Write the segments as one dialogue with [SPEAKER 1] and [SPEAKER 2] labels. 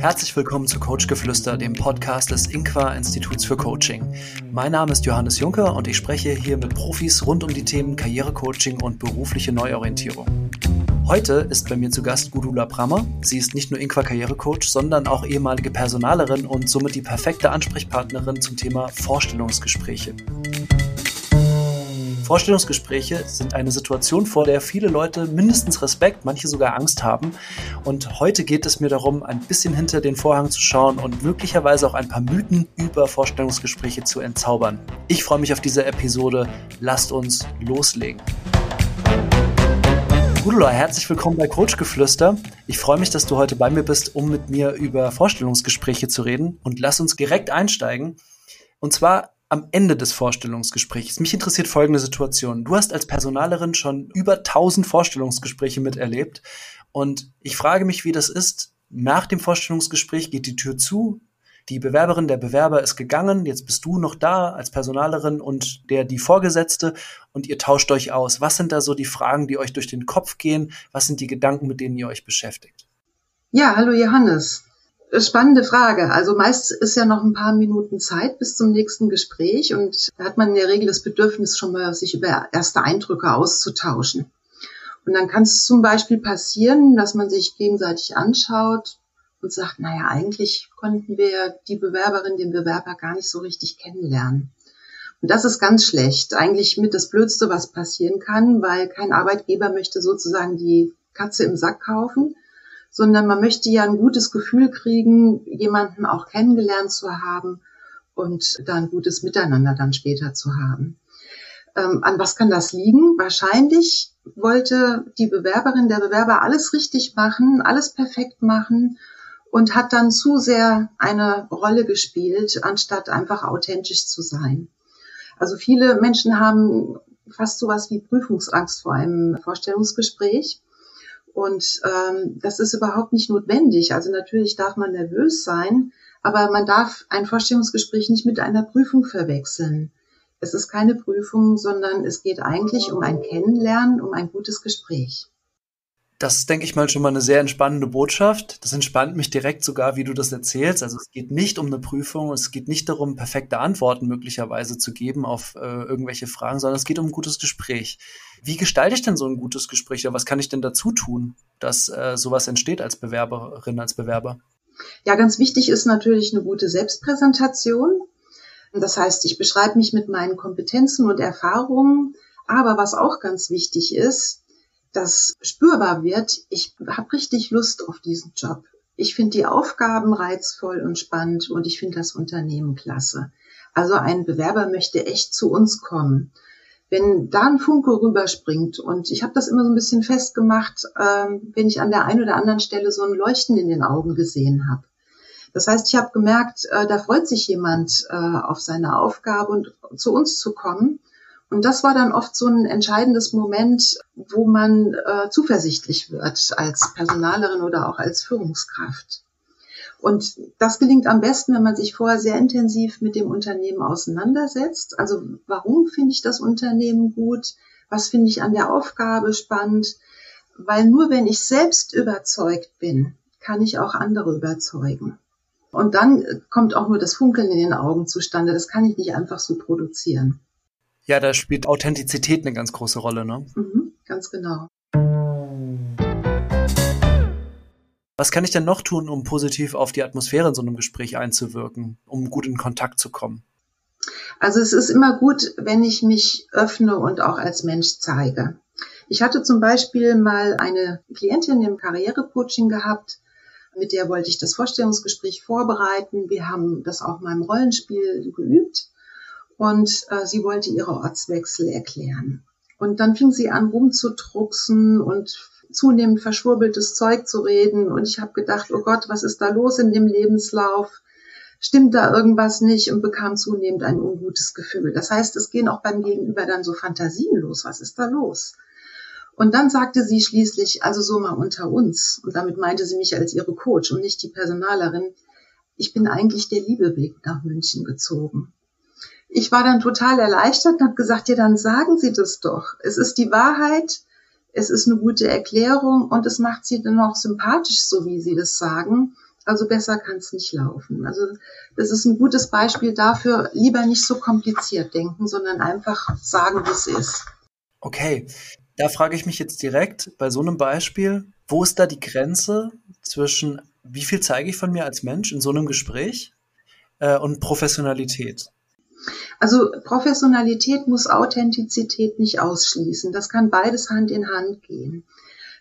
[SPEAKER 1] Herzlich willkommen zu Coach Geflüster, dem Podcast des Inqua Instituts für Coaching. Mein Name ist Johannes Juncker und ich spreche hier mit Profis rund um die Themen Karrierecoaching und berufliche Neuorientierung. Heute ist bei mir zu Gast Gudula Brammer. Sie ist nicht nur Inqua Karrierecoach, sondern auch ehemalige Personalerin und somit die perfekte Ansprechpartnerin zum Thema Vorstellungsgespräche. Vorstellungsgespräche sind eine Situation, vor der viele Leute mindestens Respekt, manche sogar Angst haben. Und heute geht es mir darum, ein bisschen hinter den Vorhang zu schauen und möglicherweise auch ein paar Mythen über Vorstellungsgespräche zu entzaubern. Ich freue mich auf diese Episode. Lasst uns loslegen. Gudula, herzlich willkommen bei Coachgeflüster. Ich freue mich, dass du heute bei mir bist, um mit mir über Vorstellungsgespräche zu reden. Und lass uns direkt einsteigen. Und zwar am Ende des Vorstellungsgesprächs. Mich interessiert folgende Situation. Du hast als Personalerin schon über 1000 Vorstellungsgespräche miterlebt und ich frage mich, wie das ist. Nach dem Vorstellungsgespräch geht die Tür zu, die Bewerberin, der Bewerber ist gegangen, jetzt bist du noch da als Personalerin und der die Vorgesetzte und ihr tauscht euch aus. Was sind da so die Fragen, die euch durch den Kopf gehen? Was sind die Gedanken, mit denen ihr euch beschäftigt?
[SPEAKER 2] Ja, hallo Johannes. Spannende Frage. Also meist ist ja noch ein paar Minuten Zeit bis zum nächsten Gespräch und da hat man in der Regel das Bedürfnis, schon mal sich über erste Eindrücke auszutauschen. Und dann kann es zum Beispiel passieren, dass man sich gegenseitig anschaut und sagt, naja, eigentlich konnten wir die Bewerberin, den Bewerber gar nicht so richtig kennenlernen. Und das ist ganz schlecht. Eigentlich mit das Blödste, was passieren kann, weil kein Arbeitgeber möchte sozusagen die Katze im Sack kaufen sondern man möchte ja ein gutes Gefühl kriegen, jemanden auch kennengelernt zu haben und da ein gutes Miteinander dann später zu haben. Ähm, an was kann das liegen? Wahrscheinlich wollte die Bewerberin, der Bewerber alles richtig machen, alles perfekt machen und hat dann zu sehr eine Rolle gespielt, anstatt einfach authentisch zu sein. Also viele Menschen haben fast sowas wie Prüfungsangst vor einem Vorstellungsgespräch. Und ähm, das ist überhaupt nicht notwendig. Also natürlich darf man nervös sein, aber man darf ein Vorstellungsgespräch nicht mit einer Prüfung verwechseln. Es ist keine Prüfung, sondern es geht eigentlich um ein Kennenlernen, um ein gutes Gespräch.
[SPEAKER 1] Das ist, denke ich mal, schon mal eine sehr entspannende Botschaft. Das entspannt mich direkt sogar, wie du das erzählst. Also es geht nicht um eine Prüfung, es geht nicht darum, perfekte Antworten möglicherweise zu geben auf äh, irgendwelche Fragen, sondern es geht um ein gutes Gespräch. Wie gestalte ich denn so ein gutes Gespräch oder was kann ich denn dazu tun, dass äh, sowas entsteht als Bewerberin, als Bewerber?
[SPEAKER 2] Ja, ganz wichtig ist natürlich eine gute Selbstpräsentation. Das heißt, ich beschreibe mich mit meinen Kompetenzen und Erfahrungen. Aber was auch ganz wichtig ist, dass spürbar wird, ich habe richtig Lust auf diesen Job. Ich finde die Aufgaben reizvoll und spannend und ich finde das Unternehmen klasse. Also ein Bewerber möchte echt zu uns kommen wenn da ein Funke rüberspringt und ich habe das immer so ein bisschen festgemacht, ähm, wenn ich an der einen oder anderen Stelle so ein Leuchten in den Augen gesehen habe. Das heißt, ich habe gemerkt, äh, da freut sich jemand äh, auf seine Aufgabe und zu uns zu kommen. Und das war dann oft so ein entscheidendes Moment, wo man äh, zuversichtlich wird als Personalerin oder auch als Führungskraft. Und das gelingt am besten, wenn man sich vorher sehr intensiv mit dem Unternehmen auseinandersetzt. Also warum finde ich das Unternehmen gut? Was finde ich an der Aufgabe spannend? Weil nur wenn ich selbst überzeugt bin, kann ich auch andere überzeugen. Und dann kommt auch nur das Funkeln in den Augen zustande. Das kann ich nicht einfach so produzieren.
[SPEAKER 1] Ja, da spielt Authentizität eine ganz große Rolle, ne?
[SPEAKER 2] Mhm, ganz genau.
[SPEAKER 1] Was kann ich denn noch tun, um positiv auf die Atmosphäre in so einem Gespräch einzuwirken, um gut in Kontakt zu kommen?
[SPEAKER 2] Also es ist immer gut, wenn ich mich öffne und auch als Mensch zeige. Ich hatte zum Beispiel mal eine Klientin im Karrierecoaching gehabt, mit der wollte ich das Vorstellungsgespräch vorbereiten. Wir haben das auch mal im Rollenspiel geübt und äh, sie wollte ihre Ortswechsel erklären. Und dann fing sie an rumzudrucksen und zunehmend verschwurbeltes Zeug zu reden. Und ich habe gedacht, oh Gott, was ist da los in dem Lebenslauf? Stimmt da irgendwas nicht? Und bekam zunehmend ein ungutes Gefühl. Das heißt, es gehen auch beim Gegenüber dann so Fantasien los. Was ist da los? Und dann sagte sie schließlich, also so mal unter uns, und damit meinte sie mich als ihre Coach und nicht die Personalerin, ich bin eigentlich der Liebeweg nach München gezogen. Ich war dann total erleichtert und habe gesagt, ja, dann sagen Sie das doch. Es ist die Wahrheit es ist eine gute Erklärung und es macht sie dann auch sympathisch, so wie Sie das sagen. Also besser kann es nicht laufen. Also das ist ein gutes Beispiel dafür, lieber nicht so kompliziert denken, sondern einfach sagen, wie es ist.
[SPEAKER 1] Okay, da frage ich mich jetzt direkt bei so einem Beispiel, wo ist da die Grenze zwischen, wie viel zeige ich von mir als Mensch in so einem Gespräch äh, und Professionalität?
[SPEAKER 2] Also Professionalität muss Authentizität nicht ausschließen. Das kann beides Hand in Hand gehen.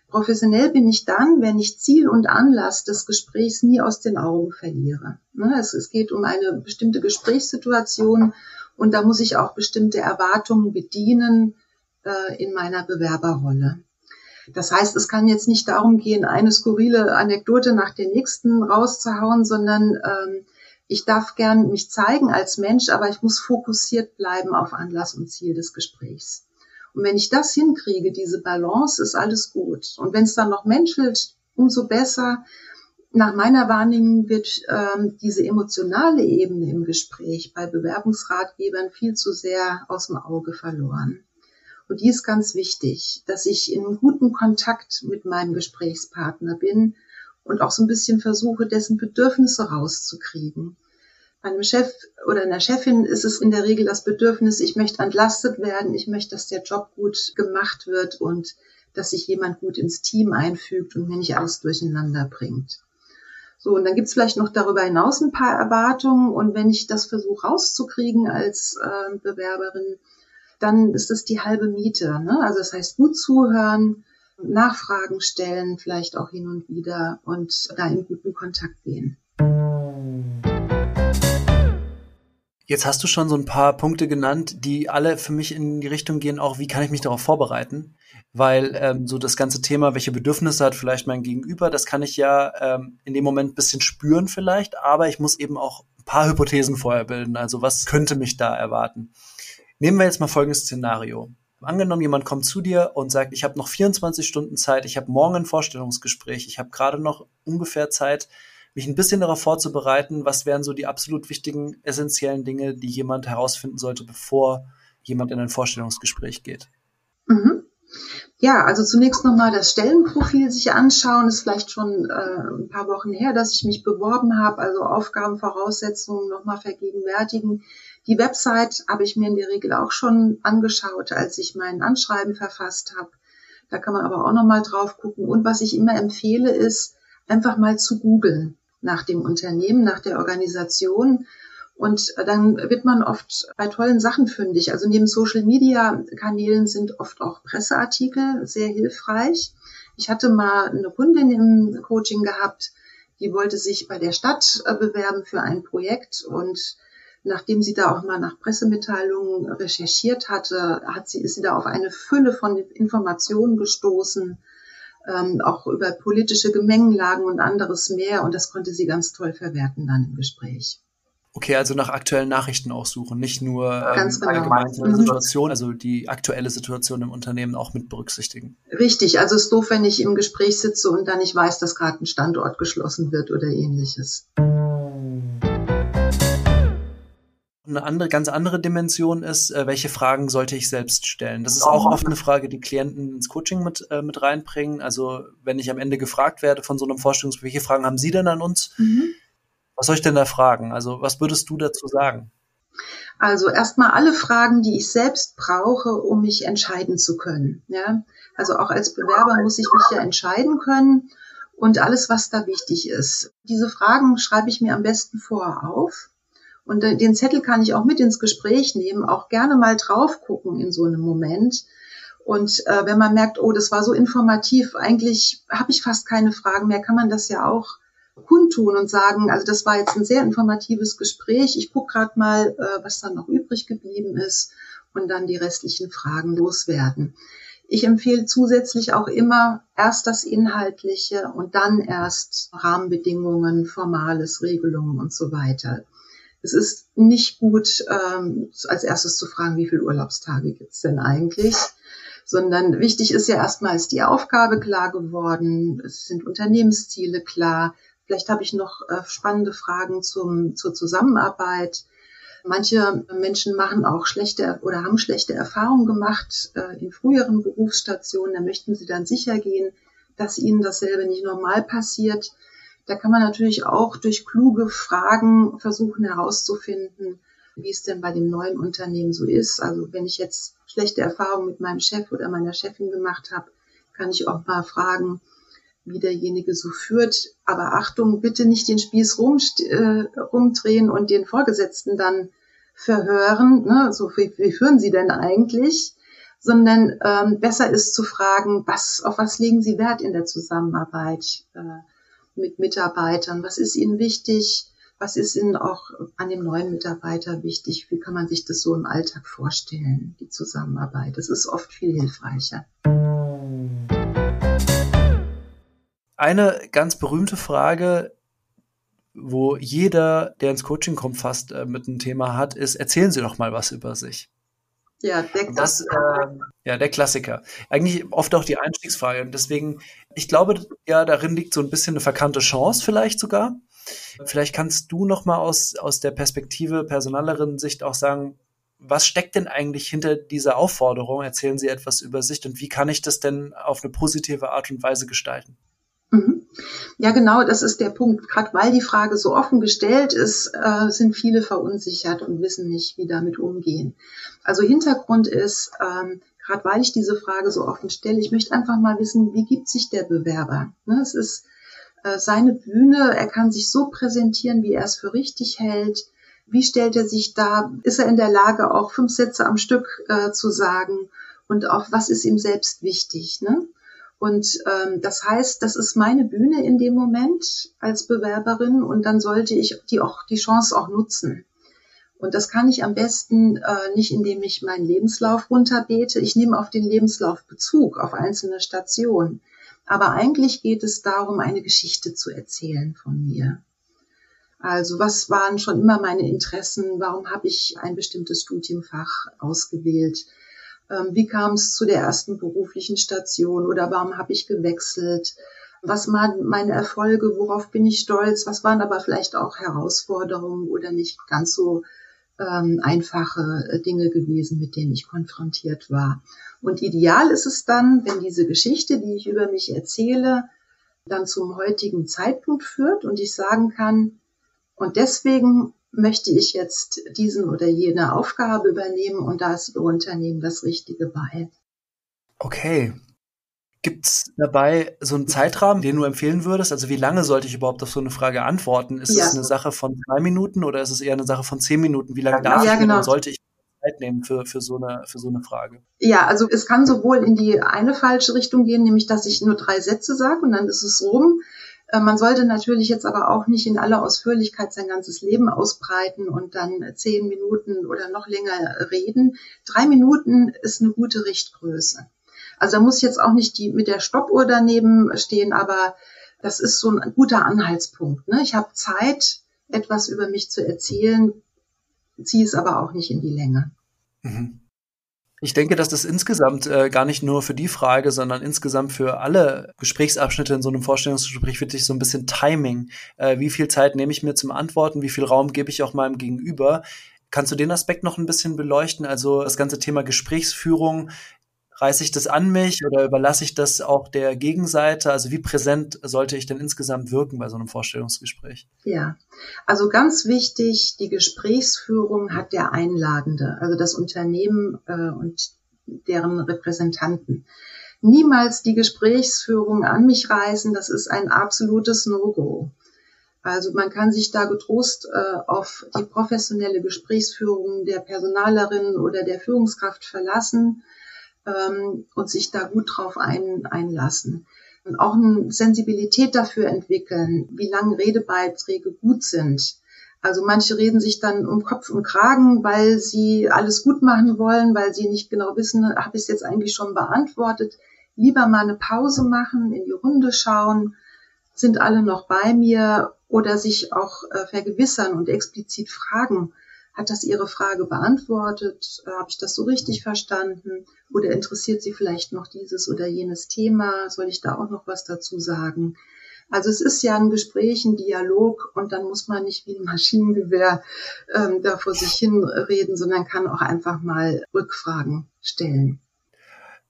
[SPEAKER 2] Professionell bin ich dann, wenn ich Ziel und Anlass des Gesprächs nie aus den Augen verliere. Ne, es, geht um eine bestimmte Gesprächssituation und da muss ich auch bestimmte Erwartungen bedienen, äh, in meiner Bewerberrolle. Das heißt, es kann jetzt nicht darum gehen, eine skurrile Anekdote nach der nächsten rauszuhauen, sondern ähm, ich darf gern mich zeigen als Mensch, aber ich muss fokussiert bleiben auf Anlass und Ziel des Gesprächs. Und wenn ich das hinkriege, diese Balance, ist alles gut. Und wenn es dann noch menschelt, umso besser. Nach meiner Wahrnehmung wird ähm, diese emotionale Ebene im Gespräch bei Bewerbungsratgebern viel zu sehr aus dem Auge verloren. Und die ist ganz wichtig, dass ich in guten Kontakt mit meinem Gesprächspartner bin und auch so ein bisschen versuche, dessen Bedürfnisse rauszukriegen. Bei einem Chef oder einer Chefin ist es in der Regel das Bedürfnis, ich möchte entlastet werden, ich möchte, dass der Job gut gemacht wird und dass sich jemand gut ins Team einfügt und mir nicht alles durcheinander bringt. So, und dann gibt's vielleicht noch darüber hinaus ein paar Erwartungen. Und wenn ich das versuche rauszukriegen als äh, Bewerberin, dann ist das die halbe Miete. Ne? Also das heißt, gut zuhören, Nachfragen stellen, vielleicht auch hin und wieder und da in guten Kontakt gehen.
[SPEAKER 1] Jetzt hast du schon so ein paar Punkte genannt, die alle für mich in die Richtung gehen, auch wie kann ich mich darauf vorbereiten? Weil ähm, so das ganze Thema, welche Bedürfnisse hat vielleicht mein Gegenüber, das kann ich ja ähm, in dem Moment ein bisschen spüren vielleicht, aber ich muss eben auch ein paar Hypothesen vorher bilden. Also was könnte mich da erwarten? Nehmen wir jetzt mal folgendes Szenario. Angenommen, jemand kommt zu dir und sagt, ich habe noch 24 Stunden Zeit, ich habe morgen ein Vorstellungsgespräch, ich habe gerade noch ungefähr Zeit, mich ein bisschen darauf vorzubereiten, was wären so die absolut wichtigen, essentiellen Dinge, die jemand herausfinden sollte, bevor jemand in ein Vorstellungsgespräch geht.
[SPEAKER 2] Mhm. Ja, also zunächst nochmal das Stellenprofil sich anschauen. Ist vielleicht schon äh, ein paar Wochen her, dass ich mich beworben habe. Also Aufgaben, Voraussetzungen nochmal vergegenwärtigen. Die Website habe ich mir in der Regel auch schon angeschaut, als ich mein Anschreiben verfasst habe. Da kann man aber auch nochmal drauf gucken. Und was ich immer empfehle, ist einfach mal zu googeln nach dem Unternehmen, nach der Organisation. Und dann wird man oft bei tollen Sachen fündig. Also neben Social Media Kanälen sind oft auch Presseartikel sehr hilfreich. Ich hatte mal eine Kundin im Coaching gehabt, die wollte sich bei der Stadt bewerben für ein Projekt und nachdem sie da auch mal nach Pressemitteilungen recherchiert hatte, hat sie, ist sie da auf eine Fülle von Informationen gestoßen, ähm, auch über politische Gemengenlagen und anderes mehr. Und das konnte sie ganz toll verwerten dann im Gespräch.
[SPEAKER 1] Okay, also nach aktuellen Nachrichten auch suchen, nicht nur
[SPEAKER 2] ähm, genau.
[SPEAKER 1] allgemeine mhm. Situation, also die aktuelle Situation im Unternehmen auch mit berücksichtigen.
[SPEAKER 2] Richtig, also es ist doof, wenn ich im Gespräch sitze und dann nicht weiß, dass gerade ein Standort geschlossen wird oder ähnliches.
[SPEAKER 1] Eine andere, ganz andere Dimension ist, äh, welche Fragen sollte ich selbst stellen? Das ist auch oft eine Frage, die Klienten ins Coaching mit, äh, mit reinbringen. Also wenn ich am Ende gefragt werde von so einem Vorstellungsgespräch, welche Fragen haben Sie denn an uns? Mhm. Was soll ich denn da fragen? Also was würdest du dazu sagen?
[SPEAKER 2] Also erstmal alle Fragen, die ich selbst brauche, um mich entscheiden zu können. Ja? Also auch als Bewerber muss ich mich ja entscheiden können und alles, was da wichtig ist. Diese Fragen schreibe ich mir am besten vorher auf und den Zettel kann ich auch mit ins Gespräch nehmen, auch gerne mal drauf gucken in so einem Moment. Und äh, wenn man merkt, oh, das war so informativ, eigentlich habe ich fast keine Fragen mehr, kann man das ja auch kundtun und sagen, also das war jetzt ein sehr informatives Gespräch. Ich gucke gerade mal, äh, was dann noch übrig geblieben ist und dann die restlichen Fragen loswerden. Ich empfehle zusätzlich auch immer erst das Inhaltliche und dann erst Rahmenbedingungen, Formales, Regelungen und so weiter es ist nicht gut, ähm, als erstes zu fragen, wie viele Urlaubstage gibt's denn eigentlich? Sondern wichtig ist ja erstmal, ist die Aufgabe klar geworden, es sind Unternehmensziele klar. Vielleicht habe ich noch äh, spannende Fragen zum, zur Zusammenarbeit. Manche Menschen machen auch schlechte oder haben schlechte Erfahrungen gemacht äh, in früheren Berufsstationen. Da möchten sie dann sicher gehen, dass ihnen dasselbe nicht normal passiert Da kann man natürlich auch durch kluge Fragen versuchen herauszufinden, wie es denn bei dem neuen Unternehmen so ist. Also wenn ich jetzt schlechte Erfahrungen mit meinem Chef oder meiner Chefin gemacht habe, kann ich auch mal fragen, wie derjenige so führt. Aber Achtung, bitte nicht den Spieß rum, äh, rumdrehen und den Vorgesetzten dann verhören. Ne? So, wie, wie führen Sie denn eigentlich? Sondern ähm, besser ist zu fragen, was, auf was legen Sie Wert in der Zusammenarbeit äh, mit Mitarbeitern? Was ist Ihnen wichtig? Was ist Ihnen auch an dem neuen Mitarbeiter wichtig? Wie kann man sich das so im Alltag vorstellen, die Zusammenarbeit? Das ist oft viel hilfreicher.
[SPEAKER 1] Eine ganz berühmte Frage, wo jeder, der ins Coaching kommt, fast äh, mit einem Thema hat, ist, erzählen Sie doch mal was über sich.
[SPEAKER 2] Ja, der Klassiker.
[SPEAKER 1] Das, äh, ja, der Klassiker. Eigentlich oft auch die Einstiegsfrage. Und deswegen, ich glaube, ja, darin liegt so ein bisschen eine verkannte Chance vielleicht sogar. Vielleicht kannst du noch mal aus, aus der Perspektive personalerin Sicht auch sagen, was steckt denn eigentlich hinter dieser Aufforderung? Erzählen Sie etwas über sich und wie kann ich das denn auf eine positive Art und Weise gestalten?
[SPEAKER 2] Ja, genau, das ist der Punkt. Gerade weil die Frage so offen gestellt ist, äh, sind viele verunsichert und wissen nicht, wie damit umgehen. Also Hintergrund ist, ähm, gerade weil ich diese Frage so offen stelle, ich möchte einfach mal wissen, wie gibt sich der Bewerber? Ne, es ist äh, seine Bühne, er kann sich so präsentieren, wie er es für richtig hält. Wie stellt er sich da? Ist er in der Lage, auch fünf Sätze am Stück äh, zu sagen? Und auch, was ist ihm selbst wichtig? Ne? Und ähm, das heißt, das ist meine Bühne in dem Moment als Bewerberin und dann sollte ich die auch die Chance auch nutzen. Und das kann ich am besten äh, nicht, indem ich meinen Lebenslauf runterbete. Ich nehme auf den Lebenslauf Bezug, auf einzelne Stationen. Aber eigentlich geht es darum, eine Geschichte zu erzählen von mir. Also was waren schon immer meine Interessen? Warum habe ich ein bestimmtes Studienfach ausgewählt? Ähm, wie kam es zu der ersten beruflichen Station oder warum habe ich gewechselt? Was waren meine Erfolge? Worauf bin ich stolz? Was waren aber vielleicht auch Herausforderungen oder nicht ganz so ähm, einfache äh, Dinge gewesen, mit denen ich konfrontiert war? Und ideal ist es dann, wenn diese Geschichte, die ich über mich erzähle, dann zum heutigen Zeitpunkt führt und ich sagen kann, und deswegen möchte ich jetzt diesen oder jene Aufgabe übernehmen und da ist Unternehmen das Richtige bei.
[SPEAKER 1] Okay. Gibt es dabei so einen Zeitrahmen, den du empfehlen würdest? Also wie lange sollte ich überhaupt auf so eine Frage antworten? Ist ja. es eine Sache von zwei Minuten oder ist es eher eine Sache von zehn Minuten? Wie lange darf ja, ich genau. sollte ich Zeit nehmen für, für, so eine, für so eine Frage?
[SPEAKER 2] Ja, also es kann sowohl in die eine falsche Richtung gehen, nämlich dass ich nur drei Sätze sage und dann ist es rum. Äh, man sollte natürlich jetzt aber auch nicht in aller Ausführlichkeit sein ganzes Leben ausbreiten und dann zehn Minuten oder noch länger reden. Drei Minuten ist eine gute Richtgröße. Also da muss jetzt auch nicht die mit der Stoppuhr daneben stehen, aber das ist so ein guter Anhaltspunkt. Ne? Ich habe Zeit, etwas über mich zu erzählen, ziehe es aber auch nicht in die Länge. Mhm.
[SPEAKER 1] Ich denke, dass das insgesamt äh, gar nicht nur für die Frage, sondern insgesamt für alle Gesprächsabschnitte in so einem Vorstellungsgespräch wirklich so ein bisschen Timing. Äh, wie viel Zeit nehme ich mir zum Antworten? Wie viel Raum gebe ich auch meinem Gegenüber? Kannst du den Aspekt noch ein bisschen beleuchten? Also das ganze Thema Gesprächsführung reiße ich das an mich oder überlasse ich das auch der Gegenseite? Also wie präsent sollte ich denn insgesamt wirken bei so einem Vorstellungsgespräch?
[SPEAKER 2] Ja, also ganz wichtig, die Gesprächsführung hat der Einladende, also das Unternehmen äh, und deren Repräsentanten. Niemals die Gesprächsführung an mich reißen, das ist ein absolutes No-Go. Also man kann sich da getrost äh, auf die professionelle Gesprächsführung der Personalerin oder der Führungskraft verlassen ähm, und sich da gut drauf ein, einlassen. Und auch eine Sensibilität dafür entwickeln, wie lange Redebeiträge gut sind. Also manche reden sich dann um Kopf und Kragen, weil sie alles gut machen wollen, weil sie nicht genau wissen, habe ich es jetzt eigentlich schon beantwortet. Lieber mal eine Pause machen, in die Runde schauen, sind alle noch bei mir oder sich auch äh, vergewissern und explizit fragen, hat das Ihre Frage beantwortet? Habe ich das so richtig verstanden? Oder interessiert Sie vielleicht noch dieses oder jenes Thema? Soll ich da auch noch was dazu sagen? Also es ist ja ein Gespräch, ein Dialog und dann muss man nicht wie ein Maschinengewehr ähm, da vor sich hin reden, sondern kann auch einfach mal Rückfragen stellen.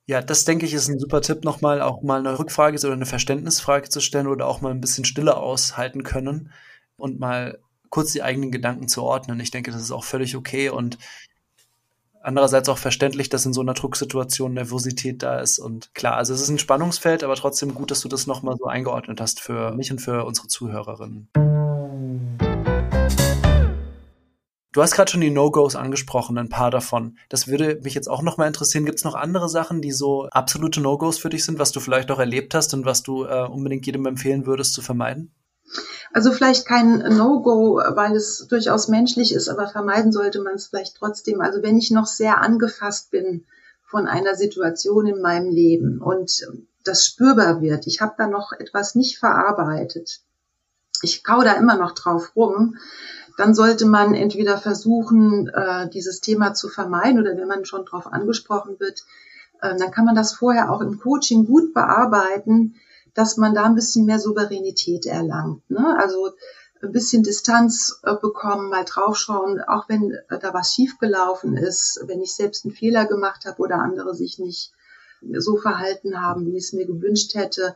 [SPEAKER 1] Ja, das denke ich ist ein super Tipp, nochmal auch mal eine Rückfrage oder eine Verständnisfrage zu stellen oder auch mal ein bisschen Stille aushalten können und mal kurz die eigenen Gedanken zu ordnen. Ich denke, das ist auch völlig okay und andererseits auch verständlich, dass in so einer Drucksituation Nervosität da ist. Und klar, also es ist ein Spannungsfeld, aber trotzdem gut, dass du das nochmal so eingeordnet hast für mich und für unsere Zuhörerinnen. Du hast gerade schon die No-Gos angesprochen, ein paar davon. Das würde mich jetzt auch nochmal interessieren. Gibt es noch andere Sachen, die so absolute No-Gos für dich sind, was du vielleicht auch erlebt hast und was du äh, unbedingt jedem empfehlen würdest zu vermeiden?
[SPEAKER 2] Also vielleicht kein No-Go, weil es durchaus menschlich ist, aber vermeiden sollte man es vielleicht trotzdem. Also wenn ich noch sehr angefasst bin von einer Situation in meinem Leben und das spürbar wird, ich habe da noch etwas nicht verarbeitet, ich kau da immer noch drauf rum, dann sollte man entweder versuchen, äh, dieses Thema zu vermeiden oder wenn man schon darauf angesprochen wird, äh, dann kann man das vorher auch im Coaching gut bearbeiten, dass man da ein bisschen mehr Souveränität erlangt. Ne? Also ein bisschen Distanz äh, bekommen, mal draufschauen, auch wenn äh, da was schiefgelaufen ist, wenn ich selbst einen Fehler gemacht habe oder andere sich nicht so verhalten haben, wie ich es mir gewünscht hätte,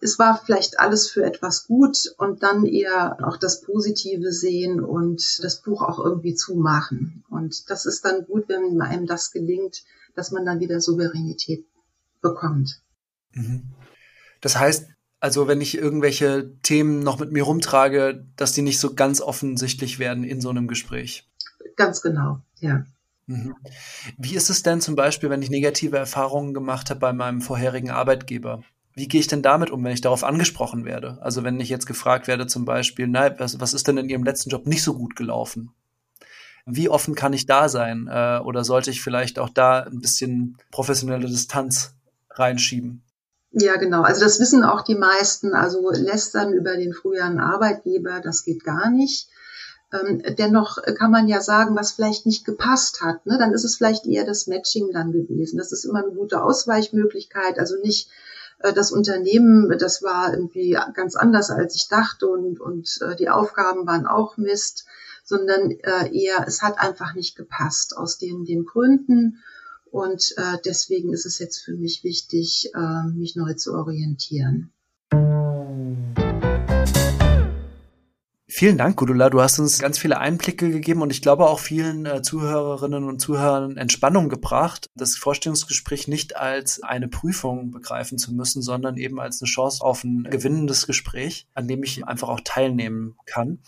[SPEAKER 2] es war vielleicht alles für etwas gut und dann eher auch das Positive sehen und das Buch auch irgendwie zumachen. Und das ist dann gut, wenn einem das gelingt, dass man dann wieder Souveränität bekommt.
[SPEAKER 1] Mhm. Das heißt, also wenn ich irgendwelche Themen noch mit mir rumtrage, dass die nicht so ganz offensichtlich werden in so einem Gespräch.
[SPEAKER 2] Ganz genau, ja.
[SPEAKER 1] Mhm. Wie ist es denn zum Beispiel, wenn ich negative Erfahrungen gemacht habe bei meinem vorherigen Arbeitgeber? wie gehe ich denn damit um, wenn ich darauf angesprochen werde? Also wenn ich jetzt gefragt werde zum Beispiel, na, was, was ist denn in Ihrem letzten Job nicht so gut gelaufen? Wie offen kann ich da sein? Äh, oder sollte ich vielleicht auch da ein bisschen professionelle Distanz reinschieben?
[SPEAKER 2] Ja, genau. Also das wissen auch die meisten. Also lästern über den früheren Arbeitgeber, das geht gar nicht. Ähm, dennoch kann man ja sagen, was vielleicht nicht gepasst hat. Ne? Dann ist es vielleicht eher das Matching dann gewesen. Das ist immer eine gute Ausweichmöglichkeit. Also nicht äh, das Unternehmen, das war irgendwie ganz anders, als ich dachte und, und äh, die Aufgaben waren auch Mist, sondern äh, eher, es hat einfach nicht gepasst aus den, den Gründen. Und äh, deswegen ist es jetzt für mich wichtig, äh, mich neu zu orientieren.
[SPEAKER 1] Vielen Dank, Gudula. Du hast uns ganz viele Einblicke gegeben und ich glaube auch vielen äh, Zuhörerinnen und Zuhörern Entspannung gebracht, das Vorstellungsgespräch nicht als eine Prüfung begreifen zu müssen, sondern eben als eine Chance auf ein gewinnendes Gespräch, an dem ich einfach auch teilnehmen kann.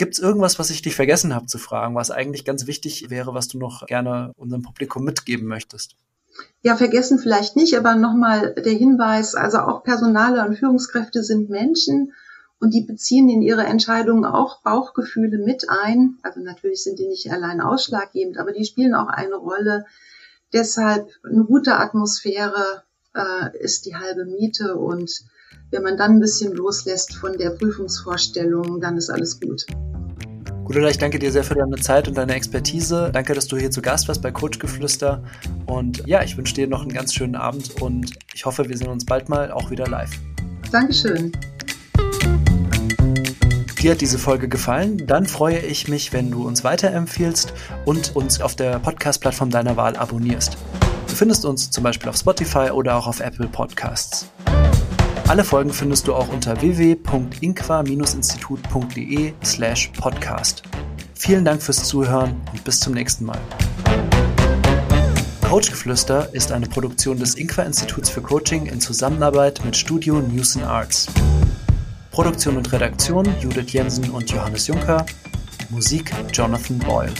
[SPEAKER 1] Gibt es irgendwas, was ich dich vergessen habe zu fragen, was eigentlich ganz wichtig wäre, was du noch gerne unserem Publikum mitgeben möchtest?
[SPEAKER 2] Ja, vergessen vielleicht nicht, aber nochmal der Hinweis, also auch Personale und Führungskräfte sind Menschen und die beziehen in ihre Entscheidungen auch Bauchgefühle mit ein. Also natürlich sind die nicht allein ausschlaggebend, aber die spielen auch eine Rolle. Deshalb eine gute Atmosphäre äh, ist die halbe Miete und wenn man dann ein bisschen loslässt von der Prüfungsvorstellung, dann ist alles gut.
[SPEAKER 1] Gudula, ich danke dir sehr für deine Zeit und deine Expertise. Danke, dass du hier zu Gast warst bei Coachgeflüster. Und ja, ich wünsche dir noch einen ganz schönen Abend und ich hoffe, wir sehen uns bald mal auch wieder live.
[SPEAKER 2] Dankeschön.
[SPEAKER 1] Dir hat diese Folge gefallen? Dann freue ich mich, wenn du uns weiterempfiehlst und uns auf der Podcast-Plattform deiner Wahl abonnierst. Du findest uns zum Beispiel auf Spotify oder auch auf Apple Podcasts. Alle Folgen findest du auch unter www.inqua-institut.de slash podcast. Vielen Dank fürs Zuhören und bis zum nächsten Mal. Coachgeflüster ist eine Produktion des Inqua Instituts für Coaching in Zusammenarbeit mit Studio News and Arts. Produktion und Redaktion Judith Jensen und Johannes Juncker. Musik Jonathan Boyle.